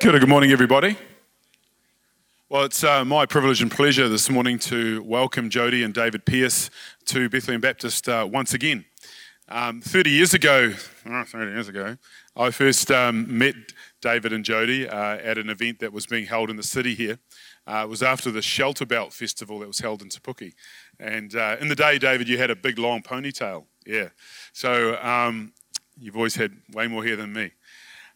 Good, morning, everybody. Well, it's uh, my privilege and pleasure this morning to welcome Jody and David Pierce to Bethlehem Baptist uh, once again. Um, 30 years ago, oh, 30 years ago, I first um, met David and Jody uh, at an event that was being held in the city here. Uh, it was after the Shelter Belt Festival that was held in Te Puke. And uh, in the day, David, you had a big long ponytail. Yeah. So um, you've always had way more hair than me.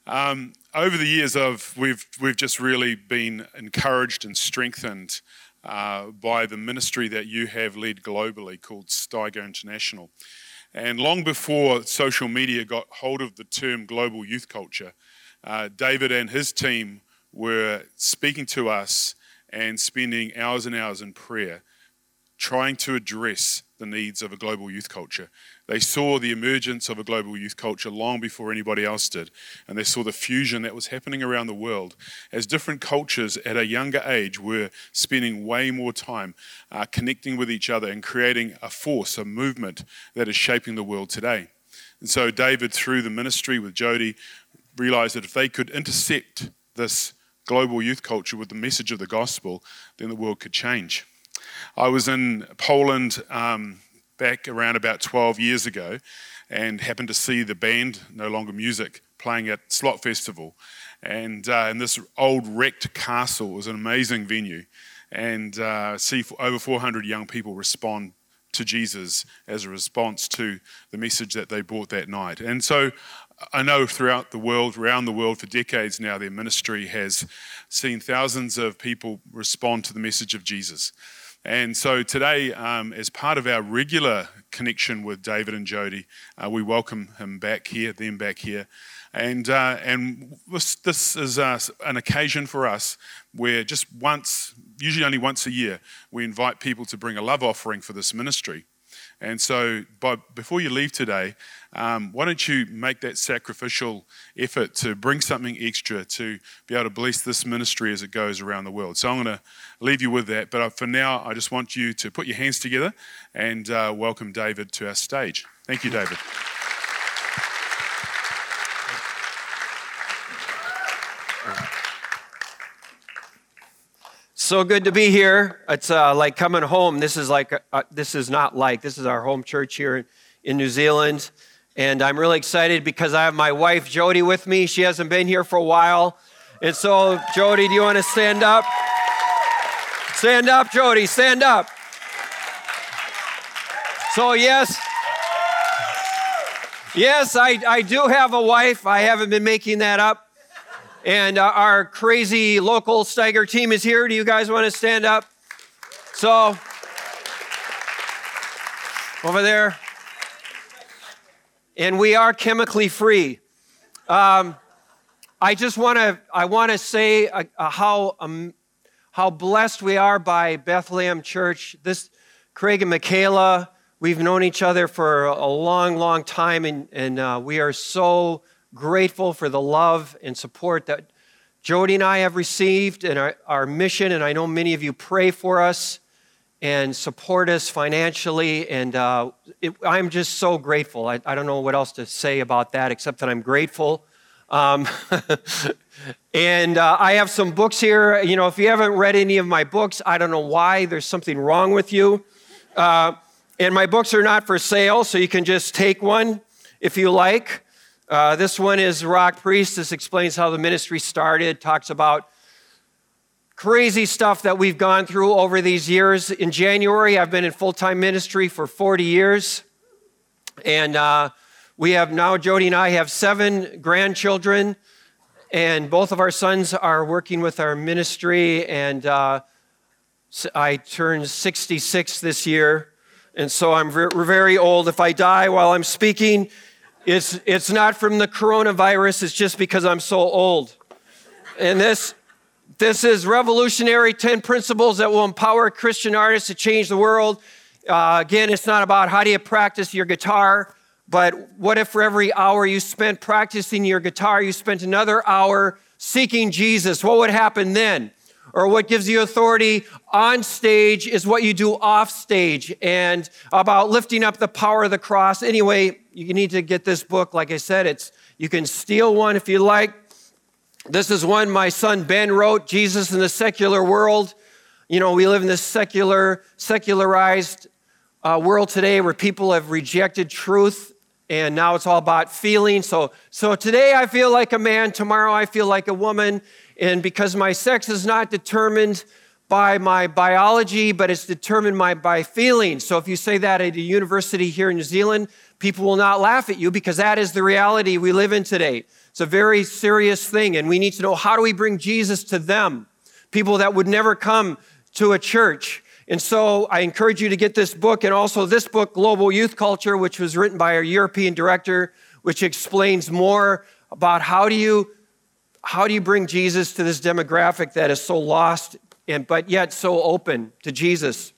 Um, over the years, of we've we've just really been encouraged and strengthened uh, by the ministry that you have led globally, called Steiger International. And long before social media got hold of the term global youth culture, uh, David and his team were speaking to us and spending hours and hours in prayer, trying to address the needs of a global youth culture. They saw the emergence of a global youth culture long before anybody else did. And they saw the fusion that was happening around the world as different cultures at a younger age were spending way more time uh, connecting with each other and creating a force, a movement that is shaping the world today. And so, David, through the ministry with Jody, realized that if they could intercept this global youth culture with the message of the gospel, then the world could change. I was in Poland um, back around about 12 years ago and happened to see the band, No Longer Music, playing at Slot Festival. And uh, in this old wrecked castle was an amazing venue. And uh, see over 400 young people respond to Jesus as a response to the message that they brought that night. And so I know throughout the world, around the world for decades now, their ministry has seen thousands of people respond to the message of Jesus. And so today, um, as part of our regular connection with David and Jody, uh, we welcome him back here, them back here. And, uh, and this, is uh, an occasion for us where just once, usually only once a year, we invite people to bring a love offering for this ministry. And so, by, before you leave today, um, why don't you make that sacrificial effort to bring something extra to be able to bless this ministry as it goes around the world? So, I'm going to leave you with that. But for now, I just want you to put your hands together and uh, welcome David to our stage. Thank you, David. So good to be here. It's uh, like coming home. This is like uh, this is not like this is our home church here in New Zealand, and I'm really excited because I have my wife Jody with me. She hasn't been here for a while, and so Jody, do you want to stand up? Stand up, Jody. Stand up. So yes, yes, I I do have a wife. I haven't been making that up. And uh, our crazy local Steiger team is here. Do you guys want to stand up? So, over there. And we are chemically free. Um, I just want to I want to say uh, uh, how um, how blessed we are by Bethlehem Church. This Craig and Michaela, we've known each other for a long, long time, and, and uh, we are so grateful for the love and support that Jody and I have received in our, our mission, and I know many of you pray for us and support us financially. And uh, it, I'm just so grateful. I, I, don't know what else to say about that except that I'm grateful. Um, and uh, I have some books here. You know, if you haven't read any of my books, I don't know why. There's something wrong with you. Uh, and my books are not for sale, so you can just take one if you like. Uh, this one is Rock Priest. This explains how the ministry started, talks about crazy stuff that we've gone through over these years. In January, I've been in full time ministry for 40 years. And uh, we have now, Jody and I have seven grandchildren, and both of our sons are working with our ministry. And uh, I turned 66 this year. And so I'm very old. If I die while I'm speaking, it's, it's not from the coronavirus, it's just because I'm so old. And this, this is revolutionary 10 principles that will empower Christian artists to change the world. Uh, again, it's not about how do you practice your guitar, but what if for every hour you spent practicing your guitar, you spent another hour seeking Jesus? What would happen then? or what gives you authority on stage is what you do off stage and about lifting up the power of the cross. Anyway, you need to get this book. Like I said, it's you can steal one if you like. This is one my son Ben wrote Jesus in the Secular World. You know, we live in this secular, secularized uh, world today where people have rejected truth and now it's all about feeling. So, so today I feel like a man, tomorrow I feel like a woman, and because my sex is not determined by my biology, but it's determined by, by feelings. So if you say that at a university here in New Zealand, people will not laugh at you because that is the reality we live in today. It's a very serious thing, and we need to know how do we bring Jesus to them, people that would never come to a church. And so I encourage you to get this book and also this book, Global Youth Culture, which was written by our European director, which explains more about how do you how do you bring Jesus to this demographic that is so lost and but yet so open to Jesus.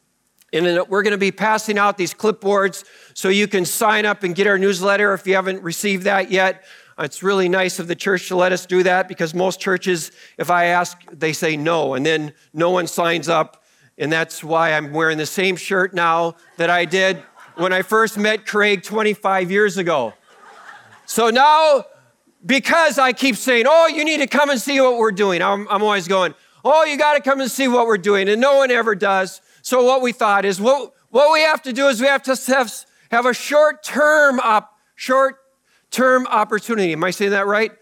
And we're going to be passing out these clipboards so you can sign up and get our newsletter if you haven't received that yet. It's really nice of the church to let us do that because most churches, if I ask, they say no, and then no one signs up and that's why I'm wearing the same shirt now that I did when I first met Craig 25 years ago. So now, because I keep saying, oh, you need to come and see what we're doing, I'm, I'm always going, oh, you got to come and see what we're doing. And no one ever does. So what we thought is, what, what we have to do is we have to have, have a short term op, short term opportunity. Am I saying that right?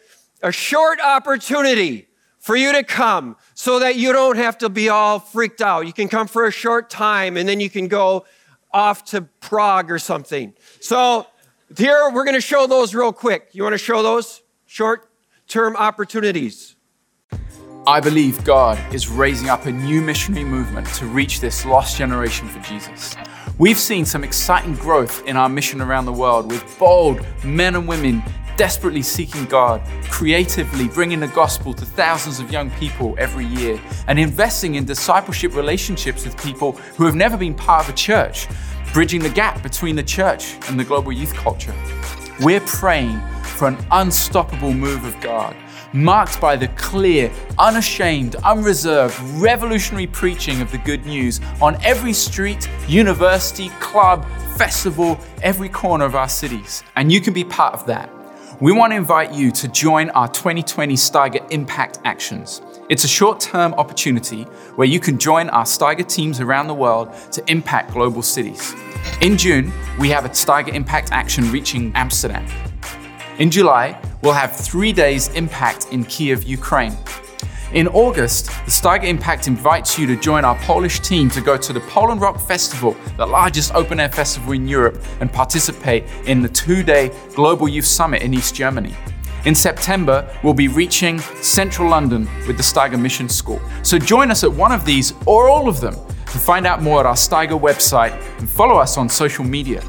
A short opportunity for you to come so that you don't have to be all freaked out. You can come for a short time and then you can go off to Prague or something. So here we're going to show those real quick. You want to show those short term opportunities? I believe God is raising up a new missionary movement to reach this lost generation for Jesus. We've seen some exciting growth in our mission around the world with bold men and women desperately seeking God, creatively bringing the gospel to thousands of young people every year, and investing in discipleship relationships with people who have never been part of a church, bridging the gap between the church and the global youth culture. We're praying for an unstoppable move of God, marked by the clear, unashamed, unreserved, revolutionary preaching of the good news on every street, university, club, festival, every corner of our cities. And you can be part of that we want to invite you to join our 2020 Steiger Impact Actions. It's a short term opportunity where you can join our Steiger teams around the world to impact global cities. In June, we have a Steiger Impact Action reaching Amsterdam. In July, we'll have three days impact in Kiev, Ukraine. In August, the Steiger Impact invites you to join our Polish team to go to the Poland Rock Festival, the largest open air festival in Europe, and participate in the two day Global Youth Summit in East Germany. In September, we'll be reaching central London with the Steiger Mission School. So join us at one of these or all of them to find out more at our Steiger website and follow us on social media.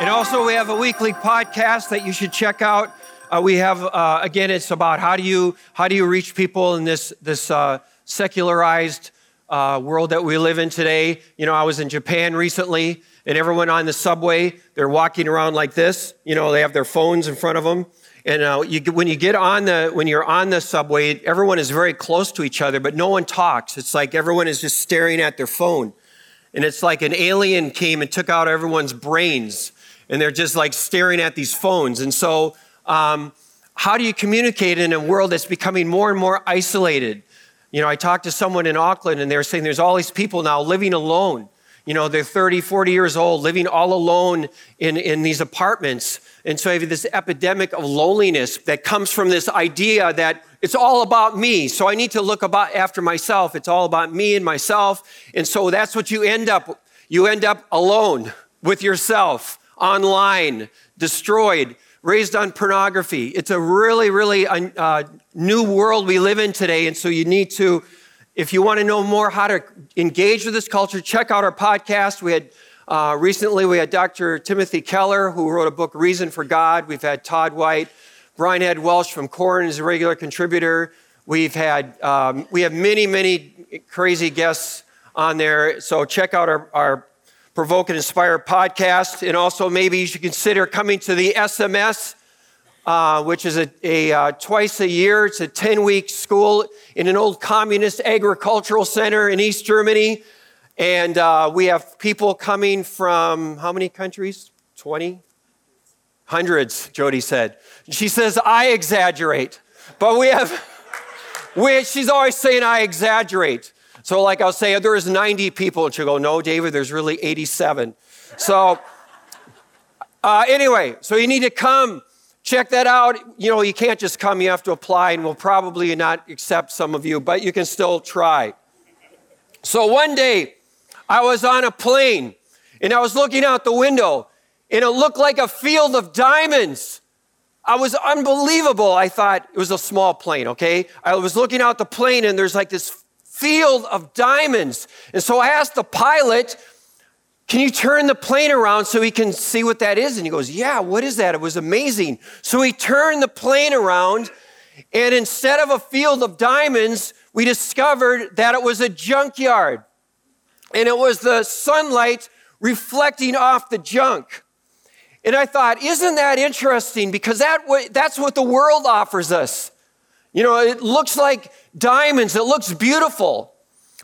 And also, we have a weekly podcast that you should check out uh, we have uh, again, it's about how do you how do you reach people in this this uh, secularized uh, world that we live in today. You know, I was in Japan recently, and everyone on the subway they're walking around like this. You know, they have their phones in front of them. And uh, you, when you get on the when you're on the subway, everyone is very close to each other, but no one talks. It's like everyone is just staring at their phone, and it's like an alien came and took out everyone's brains, and they're just like staring at these phones. And so um, how do you communicate in a world that's becoming more and more isolated? You know, I talked to someone in Auckland and they were saying there's all these people now living alone. You know, they're 30, 40 years old, living all alone in, in these apartments. And so you have this epidemic of loneliness that comes from this idea that it's all about me. So I need to look about after myself. It's all about me and myself. And so that's what you end up. You end up alone with yourself, online, destroyed raised on pornography. It's a really, really uh, new world we live in today. And so you need to, if you want to know more how to engage with this culture, check out our podcast. We had uh, recently, we had Dr. Timothy Keller, who wrote a book, Reason for God. We've had Todd White. Brian Head Welch from Korn is a regular contributor. We've had, um, we have many, many crazy guests on there. So check out our, our Provoke and Inspire podcast. And also, maybe you should consider coming to the SMS, uh, which is a, a uh, twice a year. It's a 10 week school in an old communist agricultural center in East Germany. And uh, we have people coming from how many countries? 20? Hundreds, Jody said. She says, I exaggerate. But we have, we, she's always saying I exaggerate. So, like I'll say, there's 90 people, and she'll go, No, David, there's really 87. So, uh, anyway, so you need to come check that out. You know, you can't just come, you have to apply, and we'll probably not accept some of you, but you can still try. So, one day, I was on a plane and I was looking out the window, and it looked like a field of diamonds. I was unbelievable. I thought it was a small plane, okay? I was looking out the plane, and there's like this field of diamonds. And so I asked the pilot, Can you turn the plane around so he can see what that is? And he goes, Yeah, what is that? It was amazing. So he turned the plane around, and instead of a field of diamonds, we discovered that it was a junkyard. And it was the sunlight reflecting off the junk. And I thought, isn't that interesting? Because that, that's what the world offers us. You know, it looks like diamonds, it looks beautiful,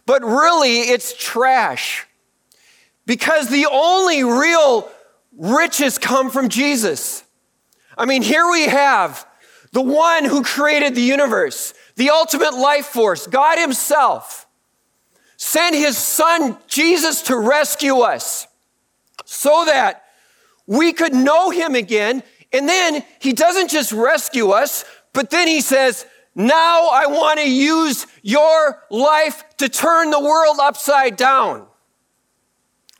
but really it's trash. Because the only real riches come from Jesus. I mean, here we have the one who created the universe, the ultimate life force, God Himself, sent His Son Jesus to rescue us so that we could know Him again. And then He doesn't just rescue us, but then He says, now I want to use your life to turn the world upside down.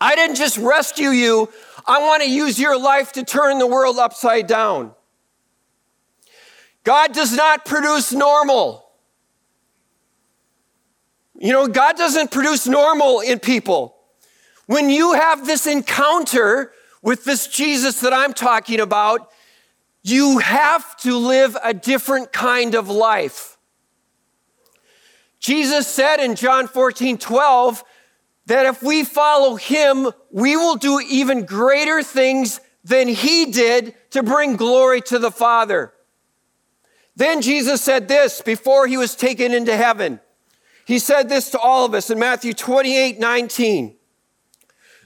I didn't just rescue you, I want to use your life to turn the world upside down. God does not produce normal. You know, God doesn't produce normal in people. When you have this encounter with this Jesus that I'm talking about, you have to live a different kind of life. Jesus said in John 14, 12, that if we follow him, we will do even greater things than he did to bring glory to the Father. Then Jesus said this before he was taken into heaven. He said this to all of us in Matthew 28, 19.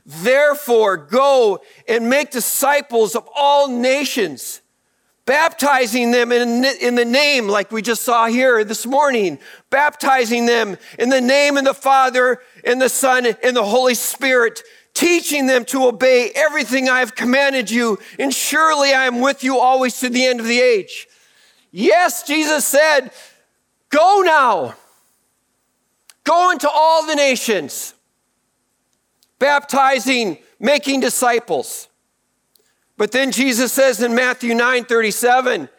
Therefore, go and make disciples of all nations baptizing them in, in the name, like we just saw here this morning, baptizing them in the name of the Father, and the Son, and the Holy Spirit, teaching them to obey everything I have commanded you, and surely I am with you always to the end of the age. Yes, Jesus said, Go now, go into all the nations, baptizing, making disciples. But then Jesus says in Matthew 9 37,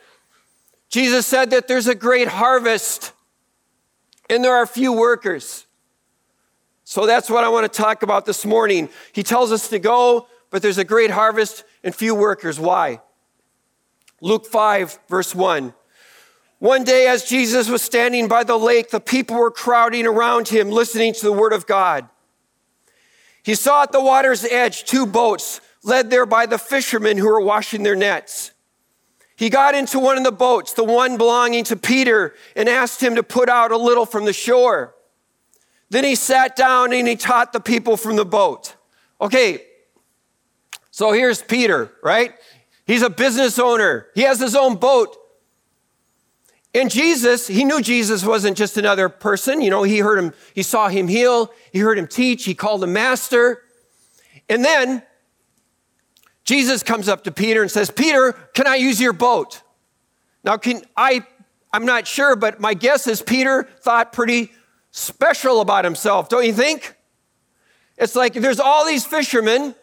Jesus said that there's a great harvest and there are few workers. So that's what I want to talk about this morning. He tells us to go, but there's a great harvest and few workers. Why? Luke 5, verse 1. One day, as Jesus was standing by the lake, the people were crowding around him, listening to the word of God. He saw at the water's edge two boats led there by the fishermen who were washing their nets. He got into one of the boats, the one belonging to Peter, and asked him to put out a little from the shore. Then he sat down and he taught the people from the boat. Okay, so here's Peter, right? He's a business owner, he has his own boat. And Jesus, he knew Jesus wasn't just another person. You know, he heard him, he saw him heal, he heard him teach, he called him master. And then Jesus comes up to Peter and says, Peter, can I use your boat? Now, can I, I'm not sure, but my guess is Peter thought pretty special about himself, don't you think? It's like there's all these fishermen.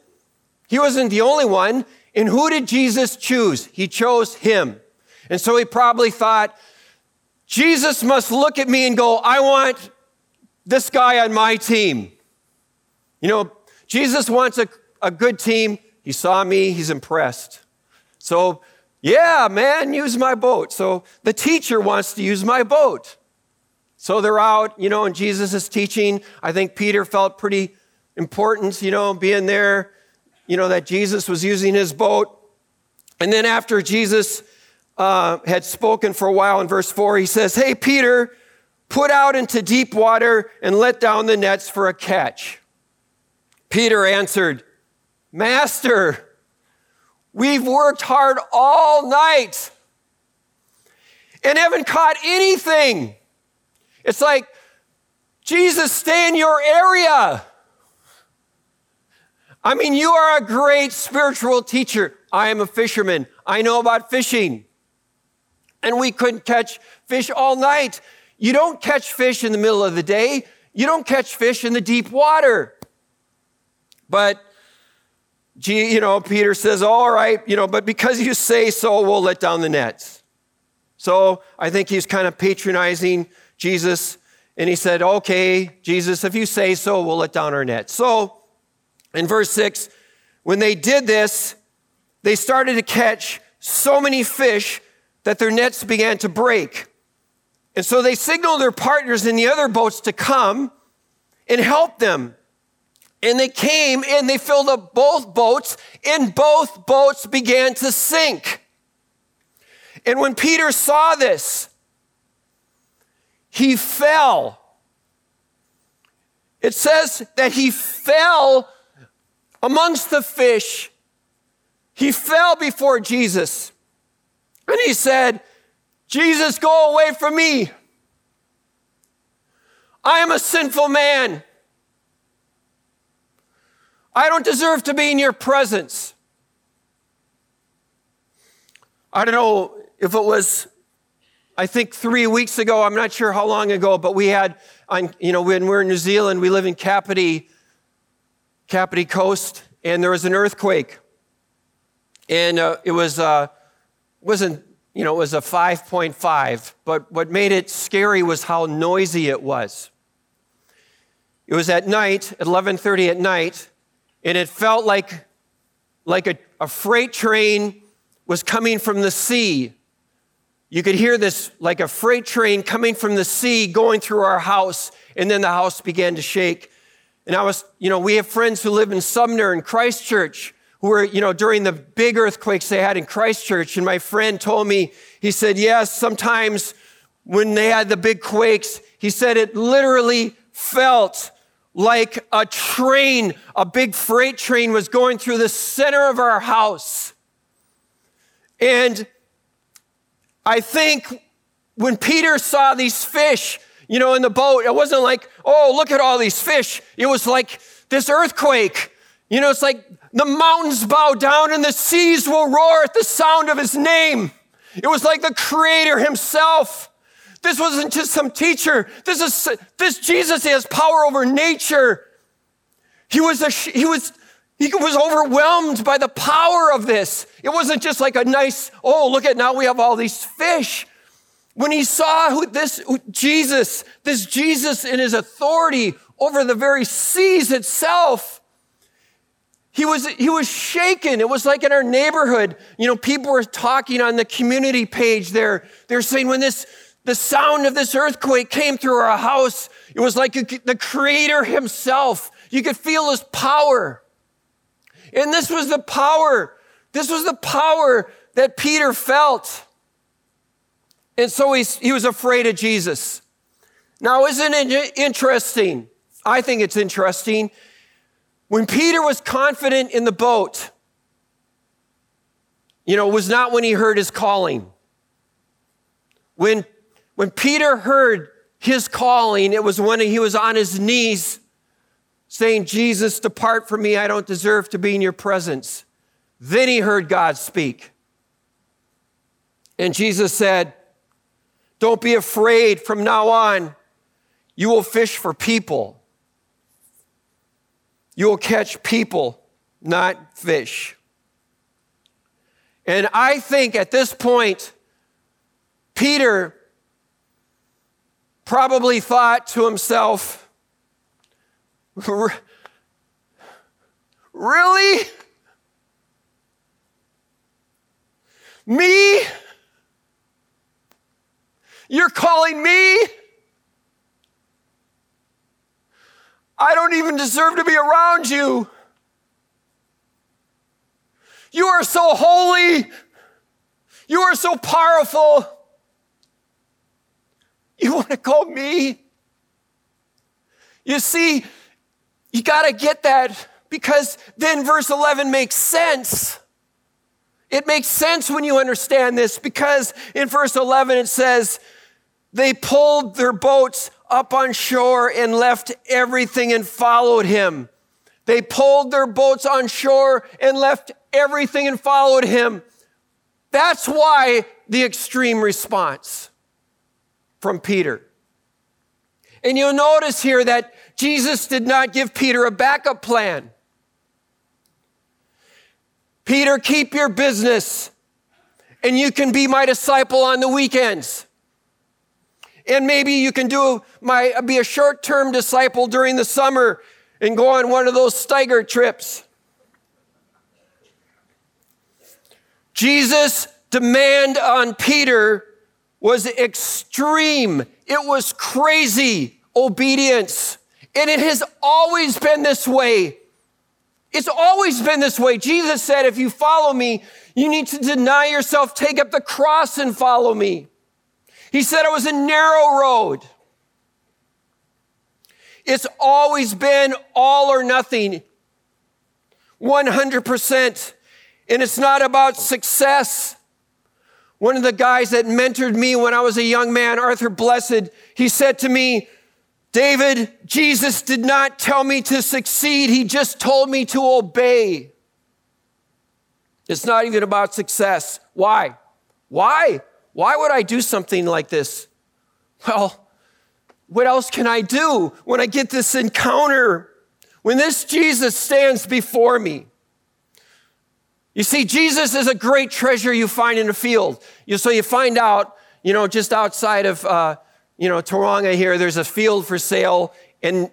He wasn't the only one. And who did Jesus choose? He chose him. And so he probably thought, Jesus must look at me and go, I want this guy on my team. You know, Jesus wants a, a good team. He saw me, he's impressed. So, yeah, man, use my boat. So the teacher wants to use my boat. So they're out, you know, and Jesus is teaching. I think Peter felt pretty important, you know, being there, you know, that Jesus was using his boat. And then after Jesus uh, had spoken for a while in verse 4, he says, Hey, Peter, put out into deep water and let down the nets for a catch. Peter answered, Master, we've worked hard all night and haven't caught anything. It's like, Jesus, stay in your area. I mean, you are a great spiritual teacher. I am a fisherman. I know about fishing. And we couldn't catch fish all night. You don't catch fish in the middle of the day. You don't catch fish in the deep water. But, gee, you know, Peter says, all right, you know, but because you say so, we'll let down the nets. So I think he's kind of patronizing Jesus. And he said, okay, Jesus, if you say so, we'll let down our nets. So in verse 6, when they did this, they started to catch so many fish that their nets began to break. And so they signaled their partners in the other boats to come and help them. And they came and they filled up both boats, and both boats began to sink. And when Peter saw this, he fell. It says that he fell amongst the fish. He fell before Jesus. And he said, Jesus, go away from me. I am a sinful man. I don't deserve to be in your presence. I don't know if it was, I think three weeks ago, I'm not sure how long ago, but we had, you know, when we're in New Zealand, we live in Kapiti, Kapiti Coast, and there was an earthquake. And uh, it was, uh, wasn't you know, it was a 5.5, but what made it scary was how noisy it was. It was at night, at 11:30 at night, and it felt like, like a, a freight train was coming from the sea. You could hear this like a freight train coming from the sea going through our house, and then the house began to shake. And I was, you know, we have friends who live in Sumner and Christchurch, who were, you know, during the big earthquakes they had in Christchurch. And my friend told me, he said, yes, sometimes when they had the big quakes, he said it literally felt like a train, a big freight train was going through the center of our house. And I think when Peter saw these fish, you know, in the boat, it wasn't like, oh, look at all these fish. It was like this earthquake. You know, it's like the mountains bow down and the seas will roar at the sound of his name. It was like the creator himself. This wasn't just some teacher. This is this Jesus has power over nature. He was a, he was he was overwhelmed by the power of this. It wasn't just like a nice, oh, look at now we have all these fish. When he saw who this who Jesus, this Jesus in his authority over the very seas itself, he was, he was shaken. It was like in our neighborhood, you know, people were talking on the community page there. They're saying when this, the sound of this earthquake came through our house, it was like the creator himself. You could feel his power. And this was the power. This was the power that Peter felt. And so he, he was afraid of Jesus. Now, isn't it interesting? I think it's interesting when Peter was confident in the boat, you know, it was not when he heard his calling. When, when Peter heard his calling, it was when he was on his knees saying, Jesus, depart from me. I don't deserve to be in your presence. Then he heard God speak. And Jesus said, Don't be afraid from now on. You will fish for people. You will catch people, not fish. And I think at this point, Peter probably thought to himself, Really? Me? You're calling me? I don't even deserve to be around you. You are so holy. You are so powerful. You want to call me? You see, you got to get that because then verse 11 makes sense. It makes sense when you understand this because in verse 11 it says, they pulled their boats up on shore and left everything and followed him. They pulled their boats on shore and left everything and followed him. That's why the extreme response from Peter. And you'll notice here that Jesus did not give Peter a backup plan. Peter, keep your business and you can be my disciple on the weekends. And maybe you can do my be a short-term disciple during the summer and go on one of those Steiger trips. Jesus' demand on Peter was extreme. It was crazy obedience. And it has always been this way. It's always been this way. Jesus said, if you follow me, you need to deny yourself, take up the cross and follow me. He said it was a narrow road. It's always been all or nothing, 100%. And it's not about success. One of the guys that mentored me when I was a young man, Arthur Blessitt, he said to me, David, Jesus did not tell me to succeed, he just told me to obey. It's not even about success. Why? Why? Why would I do something like this? Well, what else can I do when I get this encounter? When this Jesus stands before me? You see, Jesus is a great treasure you find in a field. You, so you find out, you know, just outside of, uh, you know, Tauranga here, there's a field for sale, and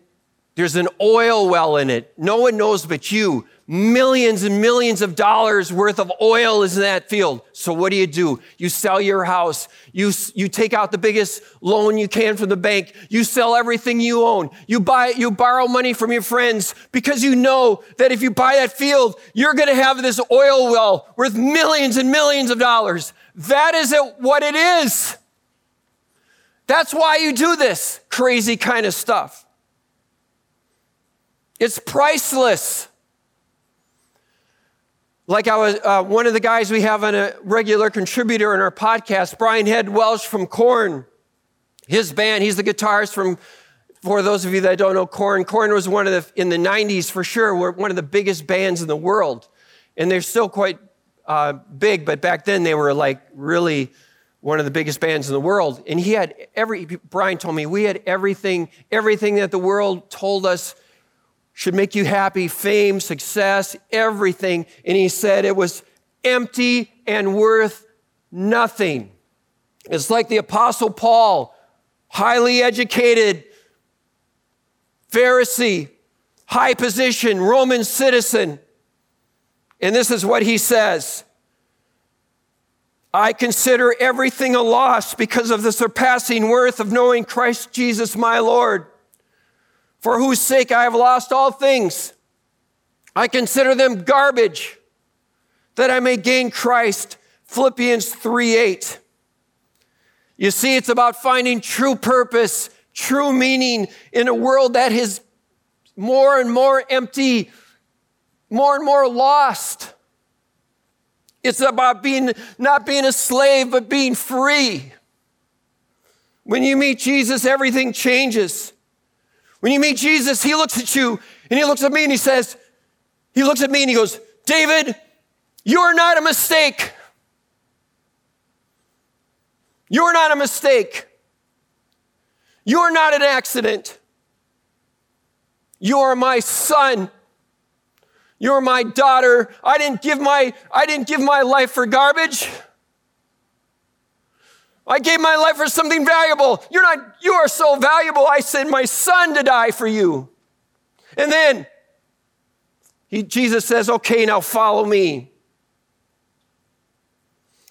there's an oil well in it. No one knows but you millions and millions of dollars worth of oil is in that field. So what do you do? You sell your house. You, you take out the biggest loan you can from the bank. You sell everything you own. You buy, it, you borrow money from your friends because you know that if you buy that field, you're going to have this oil well worth millions and millions of dollars. That is it, what it is. That's why you do this crazy kind of stuff. It's priceless. Like I was, uh, one of the guys we have on a regular contributor in our podcast, Brian Head Welch from Korn. His band, he's the guitarist from, for those of you that don't know Korn, Korn was one of the, in the 90s for sure, were one of the biggest bands in the world. And they're still quite uh, big, but back then they were like really one of the biggest bands in the world. And he had every, Brian told me, we had everything, everything that the world told us should make you happy fame, success, everything. And he said it was empty and worth nothing. It's like the Apostle Paul, highly educated, Pharisee, high position, Roman citizen. And this is what he says I consider everything a loss because of the surpassing worth of knowing Christ Jesus my Lord for whose sake I have lost all things. I consider them garbage that I may gain Christ. Philippians 3 8. You see, it's about finding true purpose, true meaning in a world that is more and more empty, more and more lost. It's about being not being a slave, but being free. When you meet Jesus, everything changes. When you meet Jesus, he looks at you and he looks at me and he says, he looks at me and he goes, David, you're not a mistake. You're not a mistake. You're not an accident. You're my son. You're my daughter. I didn't give my, I didn't give my life for garbage. I gave my life for something valuable. You're not, you are so valuable. I sent my son to die for you. And then he, Jesus says, okay, now follow me.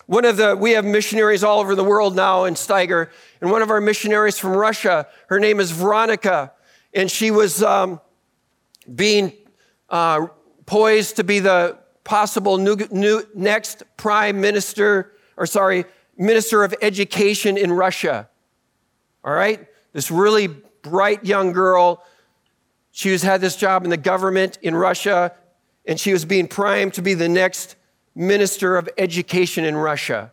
One of the, we have missionaries all over the world now in Steiger, and one of our missionaries from Russia, her name is Veronica, and she was um, being uh, poised to be the possible new, new, next prime minister, or sorry, minister of education in Russia. All right? This really bright young girl. She was, had this job in the government in Russia, and she was being primed to be the next minister of education in Russia.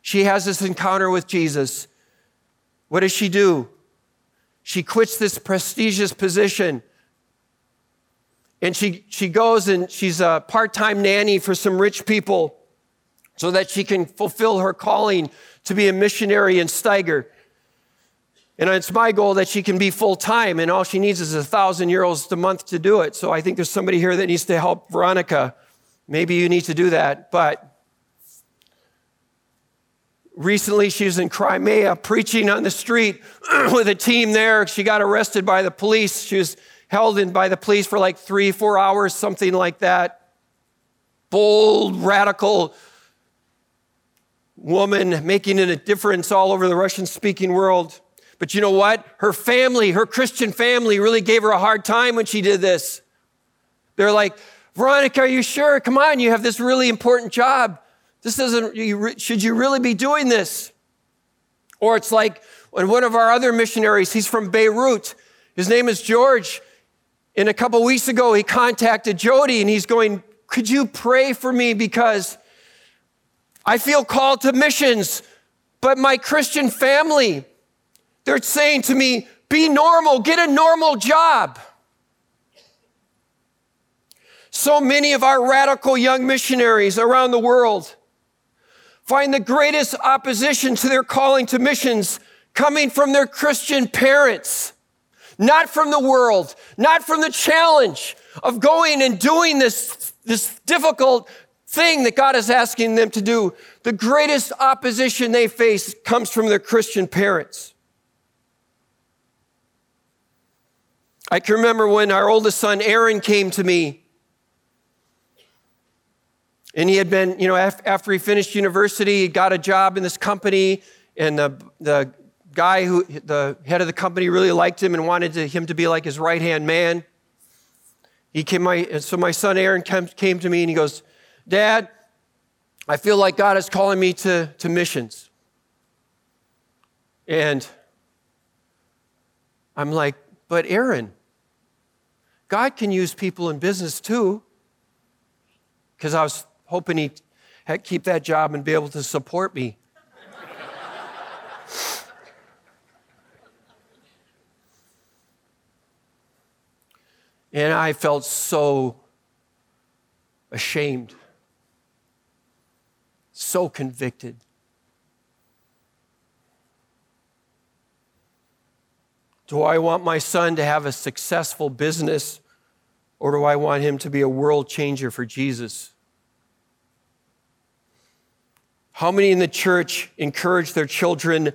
She has this encounter with Jesus. What does she do? She quits this prestigious position and she, she goes and she's a part time nanny for some rich people so that she can fulfill her calling to be a missionary in Steiger. And it's my goal that she can be full time, and all she needs is a thousand euros a month to do it. So I think there's somebody here that needs to help Veronica. Maybe you need to do that. But recently she was in Crimea preaching on the street with a team there. She got arrested by the police. She was held in by the police for like three, four hours, something like that. Bold, radical woman making a difference all over the Russian speaking world. But you know what? Her family, her Christian family, really gave her a hard time when she did this. They're like, Veronica, are you sure? Come on, you have this really important job. This doesn't, you, should you really be doing this? Or it's like when one of our other missionaries, he's from Beirut. His name is George. And a couple weeks ago, he contacted Jody and he's going, Could you pray for me? Because I feel called to missions, but my Christian family, they're saying to me, Be normal, get a normal job. So many of our radical young missionaries around the world find the greatest opposition to their calling to missions coming from their Christian parents not from the world, not from the challenge of going and doing this, this difficult thing that God is asking them to do. The greatest opposition they face comes from their Christian parents. I can remember when our oldest son, Aaron, came to me. And he had been, you know, after he finished university, he got a job in this company, and the, the guy who, the head of the company, really liked him and wanted to, him to be like his right hand man. He came, my, and so my son Aaron came, came to me and he goes, Dad, I feel like God is calling me to, to missions. And I'm like, but Aaron, God can use people in business too. Because I was hoping he'd keep that job and be able to support me. And I felt so ashamed, so convicted. Do I want my son to have a successful business or do I want him to be a world changer for Jesus? How many in the church encourage their children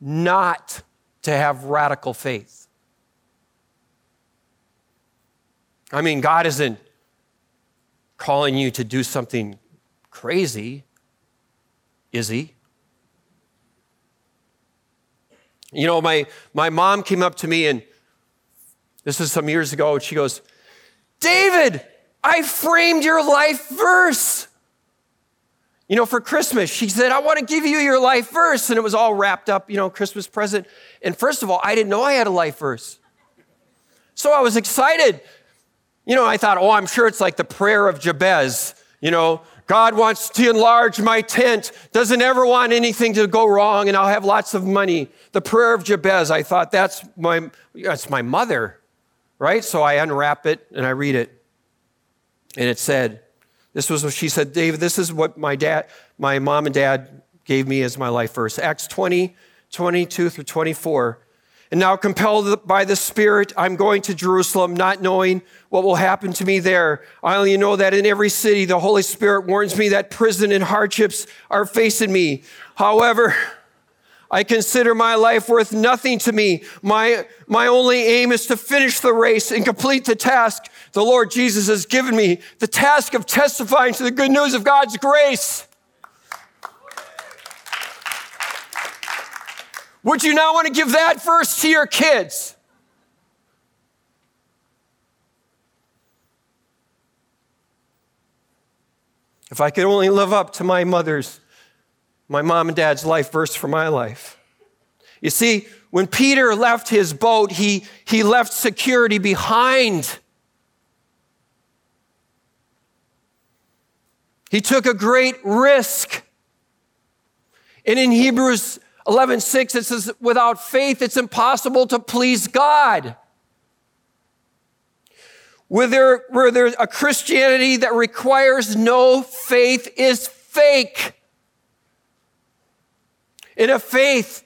not to have radical faith? I mean, God isn't calling you to do something crazy, is He? You know, my, my mom came up to me, and this is some years ago, and she goes, David, I framed your life verse. You know, for Christmas, she said, I want to give you your life verse. And it was all wrapped up, you know, Christmas present. And first of all, I didn't know I had a life verse. So I was excited. You know, I thought, oh, I'm sure it's like the prayer of Jabez. You know, God wants to enlarge my tent, doesn't ever want anything to go wrong, and I'll have lots of money. The prayer of Jabez, I thought that's my, that's my mother, right? So I unwrap it and I read it. And it said, this was what she said, David, this is what my dad, my mom and dad gave me as my life verse. Acts 20, 22 through 24. And now, compelled by the Spirit, I'm going to Jerusalem, not knowing what will happen to me there. I only know that in every city, the Holy Spirit warns me that prison and hardships are facing me. However, I consider my life worth nothing to me. My, my only aim is to finish the race and complete the task the Lord Jesus has given me the task of testifying to the good news of God's grace. Would you not want to give that verse to your kids? If I could only live up to my mother's, my mom and dad's life verse for my life. You see, when Peter left his boat, he, he left security behind. He took a great risk. And in Hebrews 11:6 it says without faith it's impossible to please God. Where, there, there's a Christianity that requires no faith is fake. In a faith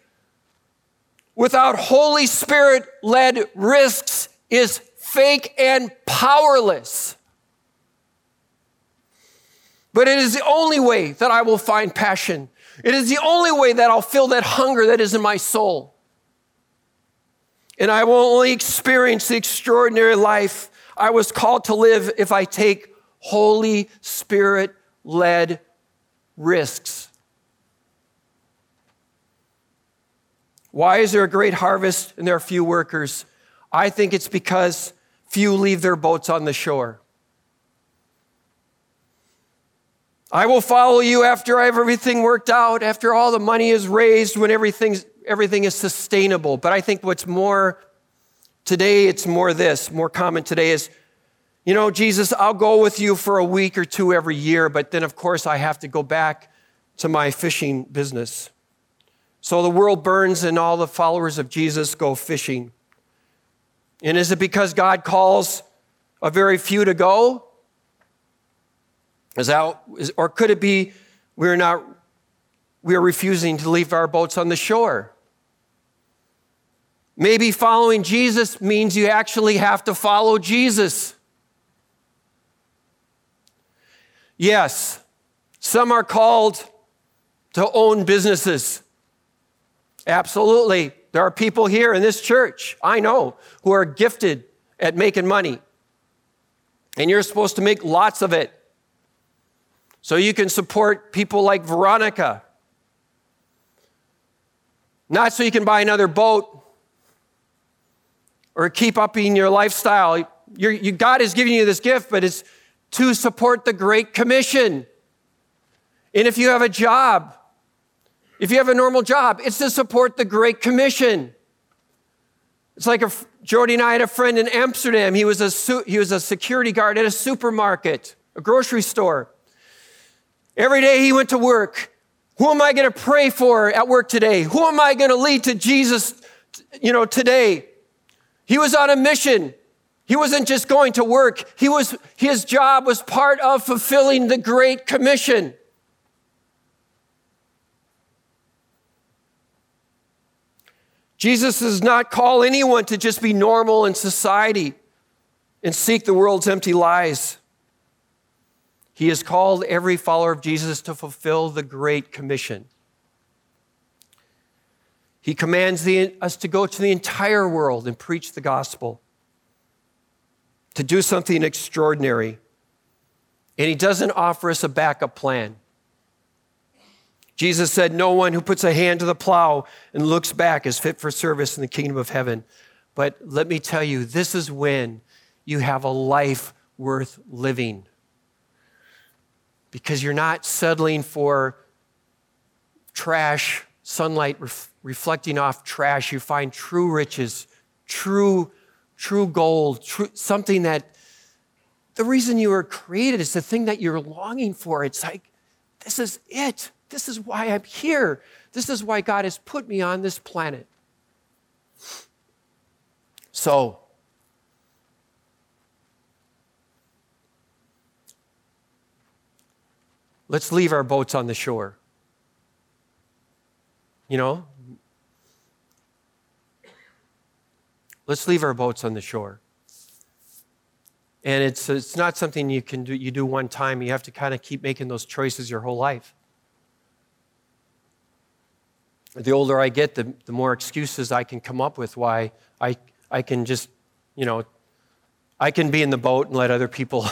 without Holy Spirit led risks is fake and powerless. But it is the only way that I will find passion. It is the only way that I'll feel that hunger that is in my soul. And I will only experience the extraordinary life I was called to live if I take Holy Spirit led risks. Why is there a great harvest and there are few workers? I think it's because few leave their boats on the shore. I will follow you after I have everything worked out, after all the money is raised, when everything's, everything is sustainable. But I think what's more today, it's more this, more common today is, you know, Jesus, I'll go with you for a week or two every year, but then of course I have to go back to my fishing business. So the world burns and all the followers of Jesus go fishing. And is it because God calls a very few to go? Is that, is, or could it be we're not, we're refusing to leave our boats on the shore? Maybe following Jesus means you actually have to follow Jesus. Yes, some are called to own businesses. Absolutely. There are people here in this church, I know, who are gifted at making money. And you're supposed to make lots of it. So you can support people like Veronica. Not so you can buy another boat or keep upping your lifestyle. You, God is giving you this gift, but it's to support the Great Commission. And if you have a job, if you have a normal job, it's to support the Great Commission. It's like a, Jody and I had a friend in Amsterdam. He was a, he was a security guard at a supermarket, a grocery store. Every day he went to work. Who am I going to pray for at work today? Who am I going to lead to Jesus, you know, today? He was on a mission. He wasn't just going to work. He was, his job was part of fulfilling the Great Commission. Jesus does not call anyone to just be normal in society and seek the world's empty lies. He has called every follower of Jesus to fulfill the Great Commission. He commands the, us to go to the entire world and preach the gospel, to do something extraordinary. And he doesn't offer us a backup plan. Jesus said, No one who puts a hand to the plow and looks back is fit for service in the kingdom of heaven. But let me tell you, this is when you have a life worth living because you're not settling for trash, sunlight ref- reflecting off trash. You find true riches, true, true gold, true, something that the reason you were created is the thing that you're longing for. It's like, this is it. This is why I'm here. This is why God has put me on this planet. So, Let's leave our boats on the shore. You know? Let's leave our boats on the shore. And it's, it's not something you can do, you do one time. You have to kind of keep making those choices your whole life. The older I get, the, the more excuses I can come up with why I, I can just, you know, I can be in the boat and let other people,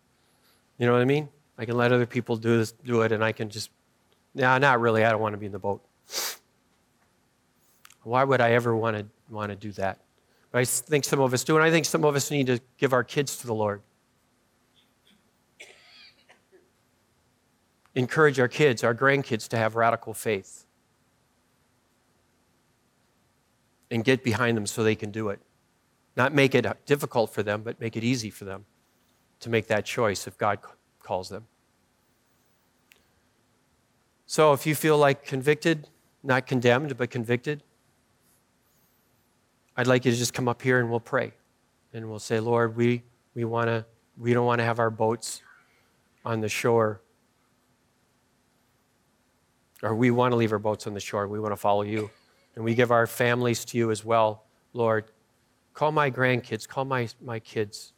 you know what I mean? I can let other people do this, do it, and I can just, nah, not really. I don't want to be in the boat. Why would I ever want to want to do that? But I think some of us do, and I think some of us need to give our kids to the Lord. Encourage our kids, our grandkids, to have radical faith. And get behind them so they can do it. Not make it uh, difficult for them, but make it easy for them to make that choice if God calls them. So if you feel like convicted, not condemned, but convicted, I'd like you to just come up here and we'll pray. And we'll say, Lord, we, we, wanna, we don't want to have our boats on the shore. Or we want to leave our boats on the shore. We want to follow you. And we give our families to you as well, Lord. Call my grandkids, call my, my kids.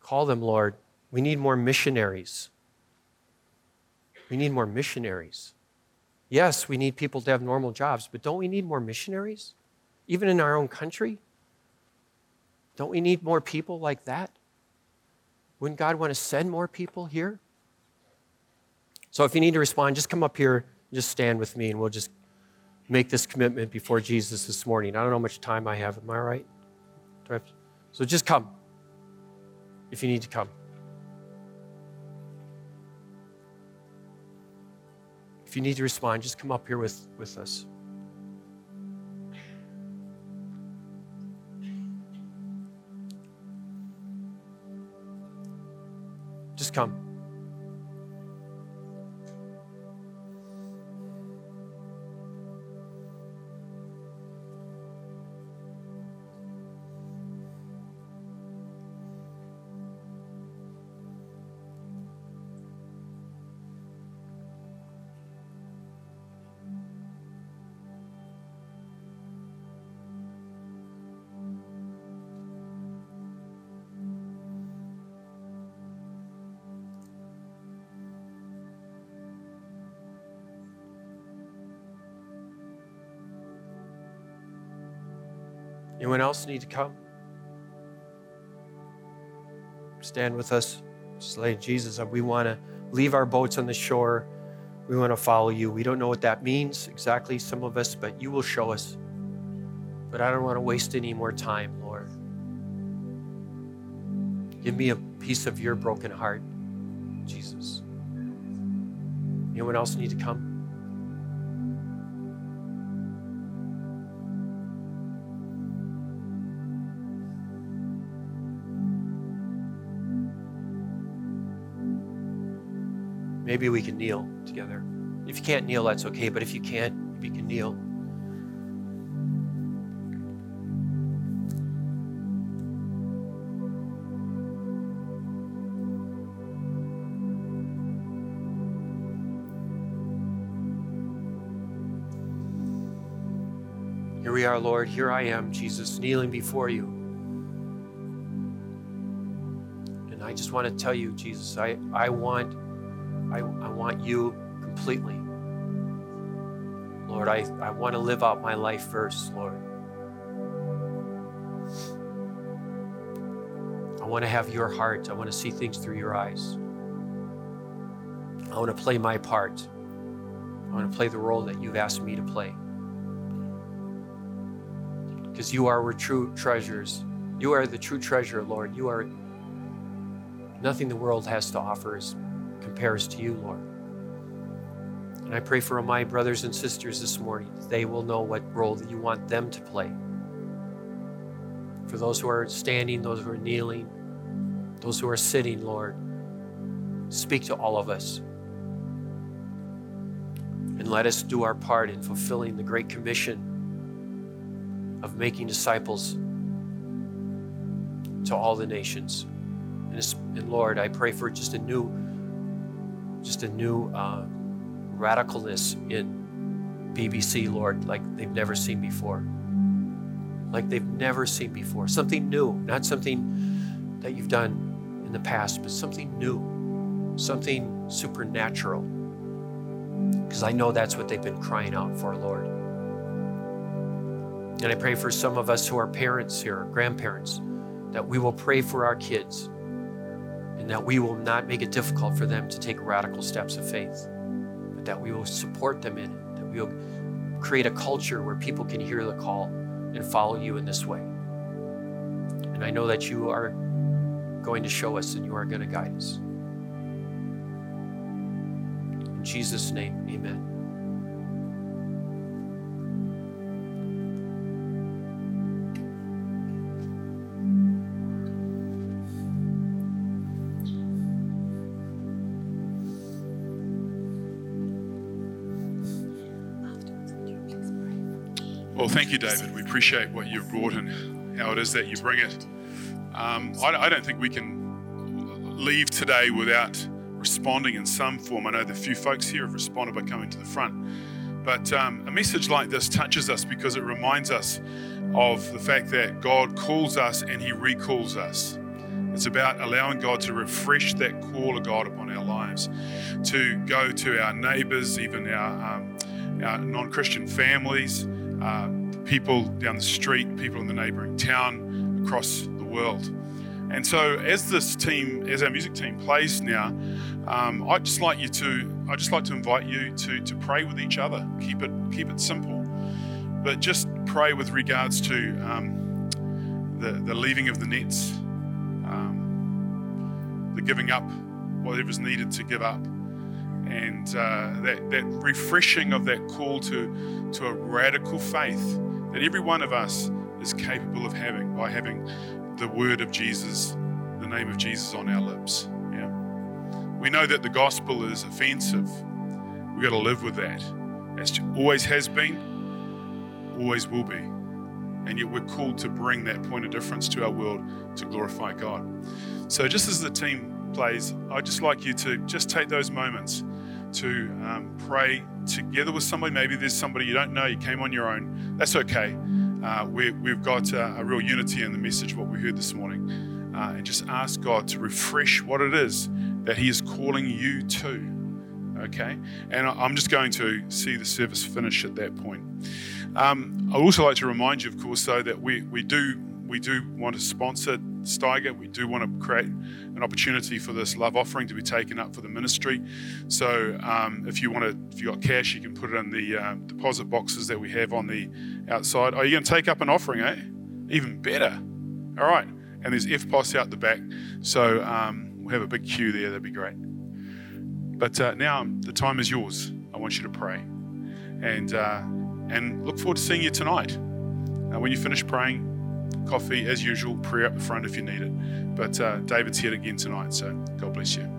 Call them, Lord. We need more missionaries. We need more missionaries. Yes, we need people to have normal jobs, but don't we need more missionaries? Even in our own country? Don't we need more people like that? Wouldn't God want to send more people here? So if you need to respond, just come up here, just stand with me, and we'll just make this commitment before Jesus this morning. I don't know how much time I have. Am I right? So just come if you need to come. If you need to respond, just come up here with, with us. Just come. Else need to come? Stand with us. Like Jesus, we want to leave our boats on the shore. We want to follow you. We don't know what that means exactly, some of us, but you will show us. But I don't want to waste any more time, Lord. Give me a piece of your broken heart, Jesus. Anyone else need to come? Maybe we can kneel together. If you can't kneel, that's okay, but if you can, maybe you can kneel. Here we are, Lord. Here I am, Jesus, kneeling before you. And I just want to tell you, Jesus, I, I want I, I want you completely. Lord, I, I want to live out my life first, Lord. I want to have your heart. I want to see things through your eyes. I want to play my part. I want to play the role that you've asked me to play. Because you are our true treasures. You are the true treasure, Lord. You are nothing the world has to offer is compares to you, Lord. And I pray for my brothers and sisters this morning, they will know what role that you want them to play. For those who are standing, those who are kneeling, those who are sitting, Lord, speak to all of us. And let us do our part in fulfilling the Great Commission of making disciples to all the nations. And, and Lord, I pray for just a new just a new uh, radicalness in BBC, Lord, like they've never seen before. Like they've never seen before. Something new, not something that you've done in the past, but something new, something supernatural. Because I know that's what they've been crying out for, Lord. And I pray for some of us who are parents here, grandparents, that we will pray for our kids and that we will not make it difficult for them to take radical steps of faith, but that we will support them in it, that we will create a culture where people can hear the call and follow you in this way. And I know that you are going to show us and you are going to guide us. In Jesus' name, amen. Well, thank you, David. We appreciate what you've brought and how it is that you bring it. Um, I, I don't think we can leave today without responding in some form. I know the few folks here have responded by coming to the front. But um, a message like this touches us because it reminds us of the fact that God calls us and He recalls us. It's about allowing God to refresh that call of God upon our lives, to go to our neighbors, even our, um, our non Christian families, uh, people down the street, people in the neighboring town, across the world. And so, as this team, as our music team plays now, um, I'd just like you to, I'd just like to invite you to to pray with each other. Keep it keep it simple, but just pray with regards to um, the the leaving of the nets, um, the giving up, whatever's needed to give up, and uh, that that refreshing of that call to to a radical faith that every one of us is capable of having by having the word of Jesus, the name of Jesus on our lips. Yeah. We know that the gospel is offensive. We've got to live with that. As always has been, always will be. And yet we're called to bring that point of difference to our world to glorify God. So just as the team plays, I'd just like you to just take those moments to um, pray together with somebody. Maybe there's somebody you don't know, you came on your own. That's okay uh, we, have got uh, a real unity in the message, what we heard this morning. Uh, and just ask God to refresh what it is that He is calling you to. Okay? And I'm just going to see the service finish at that point. Um, I'd also like to remind you, of course, though, that we, we do we do want to sponsor Steiger. We do want to create an opportunity for this love offering to be taken up for the ministry. So um, if you want to, if you got cash, you can put it in the uh, deposit boxes that we have on the outside. Are you going to take up an offering, eh? Even better. All right. And there's EFTPOS out the back. So um, we'll have a big queue there. That'd be great. But uh, now the time is yours. I want you to pray. And, uh, and look forward to seeing you tonight. Uh, when you finish praying, coffee as usual, prayer up the front if you need it. But uh, David's here again tonight, so God bless you.